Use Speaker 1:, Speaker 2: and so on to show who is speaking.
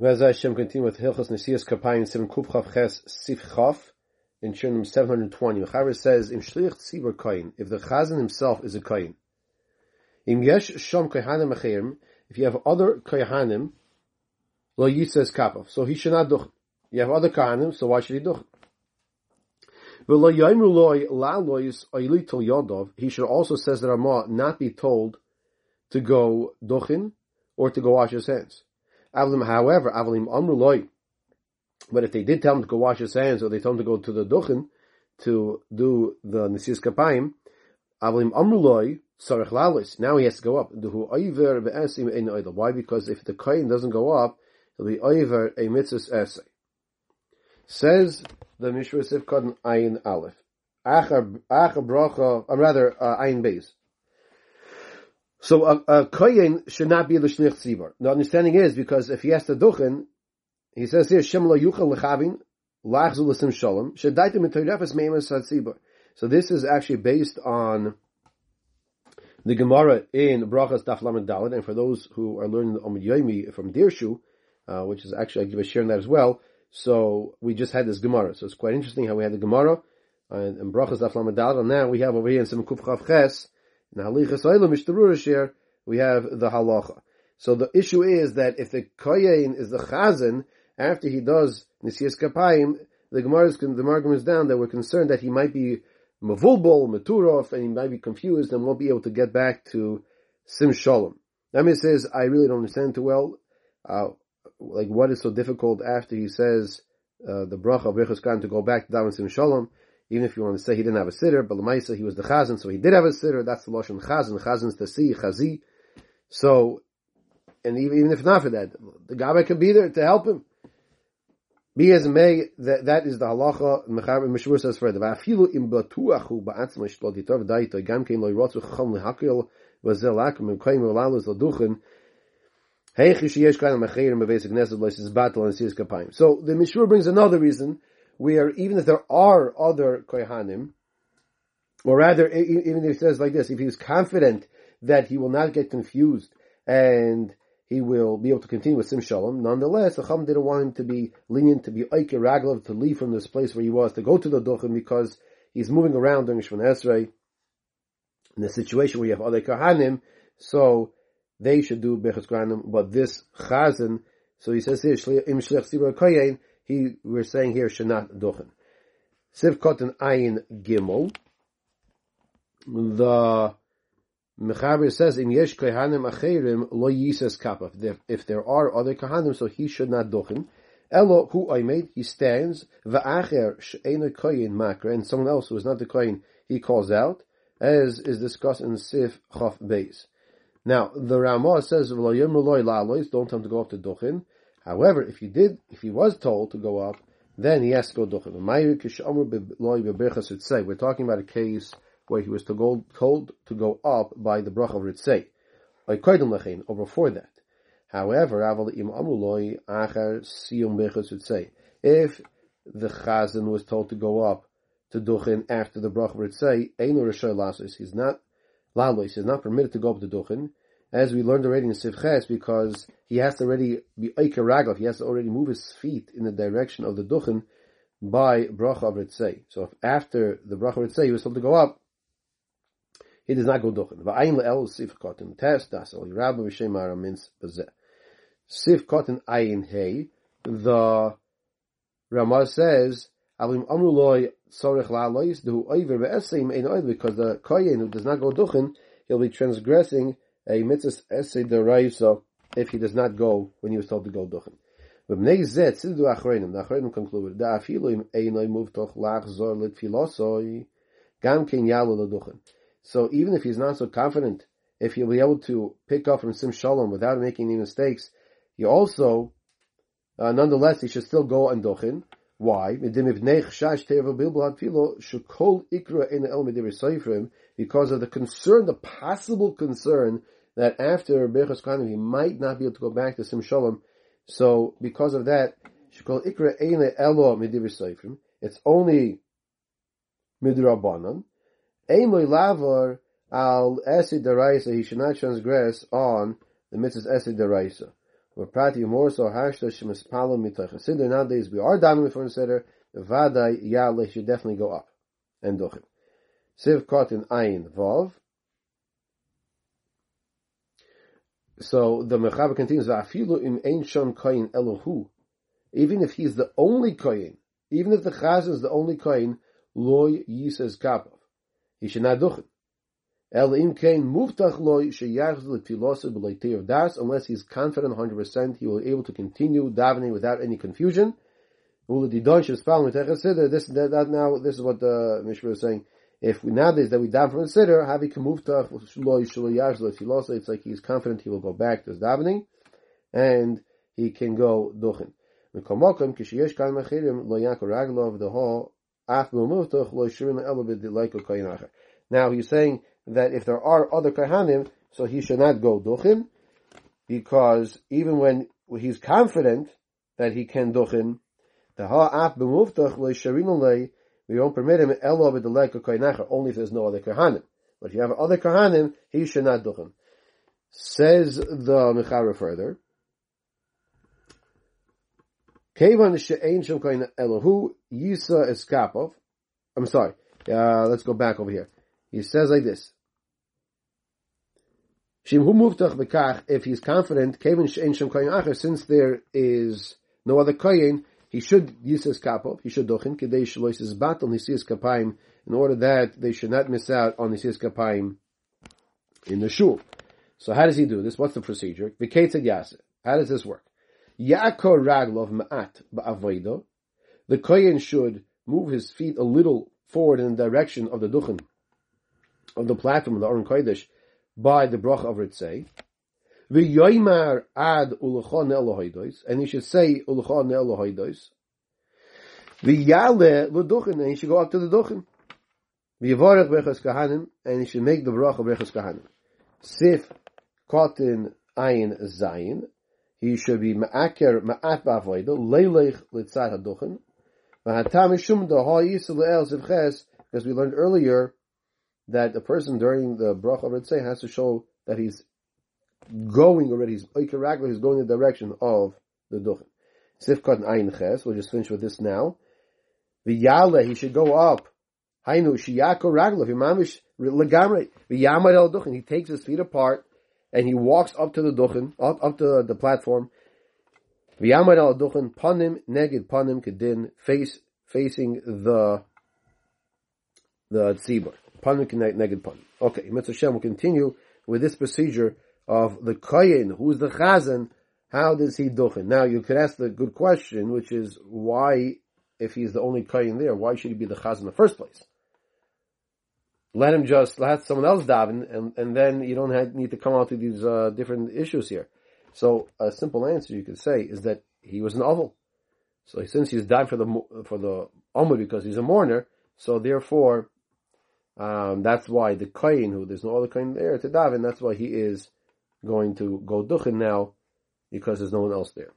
Speaker 1: Vez Hashem continue with Hilchos Nesias Kapayim Seven Kupchav Ches Sif Chaf in Shunim 720. Mechaber says, Im Shliach Tzibur Koyin, if the Chazan himself is a Koyin. Im Yesh Shom Kohanim Achirim, if you have other Kohanim, Lo Yitzes Kapov, so he should not duch. You have other Kohanim, so why should he duch? V'lo Yoimru Loi La Lois Oili Tol Yodov, he should also, says the Ramah, not be told to go duchin or to go wash his hands. Avlim, however, Avlim Amru But if they did tell him to go wash his hands, or they told him to go to the Duchen to do the Nesis Kapayim, Avlim Amru Loi, Sarach Lalis. Now he has to go up. Why? Because if the coin doesn't go up, it'll be over a mitzvah essay. Says the Mishra Sifkad Ayin Aleph. Acha bracha, or rather, uh, Ayin Beis. So a, a kohen should not be the shlich tzibur. The understanding is because if he has to duchen, he says here shem lo yuchal lechavin lachzu l'sim shalom shedaitim mitorefes meimas tzibur. So this is actually based on the Gemara in Brachas Daf Lamed Dalad, and for those who are learning the Omid Yomi from Dirshu, uh, which is actually I give a share in that as well. So we just had this Gemara, so it's quite interesting how we had the Gemara and, and Brachas Daf Lamed Dalad, and now we have over here in Simon Kuf Ches Oilam we have the halacha. So the issue is that if the koyin is the chazan, after he does Nisias Kapayim, the Gemara is, the is down that we're concerned that he might be Mavulbol, Maturov, and he might be confused and won't be able to get back to Sim Shalom. Nami says, I really don't understand too well, uh, like what is so difficult after he says, uh, the bracha of to go back to Davan Sim Shalom. Even if you want to say he didn't have a sitter, but Lamaisa, he was the chazan, so he did have a sitter. That's the Lashon chazan. Chazan is to see, chazi. So, and even, even if not for that, the Gabbai could be there to help him. Be as may, that, that is the halacha, Mishmur says further, Va'afilu im batuachu ba'atzma shlot yitov daito, gam kein lo yirotzu chacham lehakil, vazel akim, im koim ulalus laduchen, so the Mishmur brings another reason where even if there are other kohanim, or rather, even if it says like this, if he's confident that he will not get confused and he will be able to continue with Sim Shalom, nonetheless, the Chum didn't want him to be lenient, to be Oike Raglav, to leave from this place where he was, to go to the Duchim because he's moving around during Shmoneh Esrei in the situation where you have other Kohanim, so they should do Bechas Kohanim, but this Chazan, so he says here, Im Shlech Sibra Koyen, he, we're saying here, Shanat Duchen. Siv Kotan Ayin Gimel. The Mechaber says, "Im yesh kohanim acherim lo yises kapaf." If there are other kohanim, so he should not duchen. Elo hu made he stands. Va'acher she'ena koyin makra, and someone else who is not the koyin, he calls out, as is discussed in Sif Chaf Beis. Now the Ramah says, "V'lo yom don't tell him to go up to duchen." However, if he did, if he was told to go up, then he has to go duchen. We're talking about a case where he was to go, told to go up by the bracha of Ritzei, or before that. However, if the chazan was told to go up to duchen after the bracha of Ritzei, he's not, he's not permitted to go up to duchen, as we learned already in Sivches, because he has to already be Eike he has to already move his feet in the direction of the Duchen by Bracha of Ritzei. So if after the Bracha of Ritzei he was told to go up, he does not go Duchen. Va'ayin le'el Sif Kotin Tes Dasel, Rabbi V'Shem Ara Mins Bezeh. Sif Kotin Ayin Hey, the Ramah says, Alim Amru Loi Sorech La'alois, Dehu Oiver Ve'esim Ein Oiv, because the Koyen who does not go Duchen, he'll be transgressing a mitzvah essay deraisa if he does not go when he was told to go duchen. V'bnei zet tzidu achreinim. The achreinim concluded da afilu im lach zor gam ken yalu leduchen. So even if he's not so confident, if he'll be able to pick up from sim shalom without making any mistakes, he also, uh, nonetheless, he should still go and duchen. Why? Because of the concern, the possible concern that after Berchas Kohanim he might not be able to go back to Sim Shalom. So because of that, Shekol Ikra Eine Elo Midir Seifrim. It's only Midrabanan. Ein Lavar Al Esid Daraisa. He should not transgress on the mitzvahs Esid Daraisa. Prati more so harshta shemispalo mitoch Siddur. Nowadays we are davening for a Siddur. Vada yale should definitely go up and duchim. Siv kot in ayin vav. So the Mechaber continues, Va'afilu im ein shon koyin elohu. Even if he's the only koyin, even if the chaz is the only koyin, loy yisas kapov. He should not duchen. El im kein muftach loy sheyachz l'tfilosa b'leitei of das, unless he's confident 100% he will be able to continue davening without any confusion. This, that, that now, this is what the Mishnah is saying. If we nowadays that we daven from a sitter, havi kamufta it's like he's confident he will go back to his davening, and he can go duchen. Now he's saying that if there are other kahanim, so he should not go duchen, because even when he's confident that he can duchen, the ha'af b'muftach lo we don't permit him elo b'delek koinacher only if there's no other kahanim. But if you have other kahanim, he should not do him. Says the Mechaber further. Kevan she'ein shem koin elohu yisa eskapov. I'm sorry. Uh, let's go back over here. He says like this. Shimhu muftach bekach, if he's confident, kevan she'ein shem koin since there is no other koyin, he should use his kapov, he should dochin, kedei shalois his battle, nisiyas kapayim, in order that they should not miss out on nisiyas kapayim in the shul. So how does he do this? What's the procedure? V'ketzad yaseh. How does this work? Yaakor raglov ma'at ba'avoido. The kohen should move his feet a little forward in the direction of the duchen, of the platform of the Aron Kodesh, by the brach of Ritzei. V'yoymar ad ulachon elohoidos, and he should say ulachon elohoidos. V'yale l'duchen, and he should go up to the duchen. V'yavorech bechas kahanim, and he should make the bracha bechas kahanim. Sif kotin ayin zayin, he should be ma'aker ma'at ba'avoido, leilech litzat haduchen. V'hatam mishum da ha'yis le'el zivches, because we learned earlier that the person during the bracha of has to show that he's going already, he's Ragler, he's going in the direction of the Duchen. Sifkat Ayin Ches, we'll just finish with this now. The Yale, he should go up. Hainu, Shiyako Ragler, Vimamish Legamre, V'yamad El Duchen, he takes his feet apart, and he walks up to the Duchen, up, up to the platform. The V'yamad El Duchen, Panim, Neged Panim Kedin, face, facing the, the Tzibur. Panim Neged Panim. Okay, Mitzvah Shem will continue with this procedure of the koyin, who's the chazan, how does he duchen? Now you could ask the good question, which is why, if he's the only koyin there, why should he be the chazan in the first place? Let him just let someone else daven, and and then you don't have, need to come out to these uh, different issues here. So a simple answer you could say is that he was an oval. So since he's died for the for the Omer because he's a mourner, so therefore um, that's why the koyin who there's no other koyin there to daven. That's why he is going to go duchen now because there's no one else there.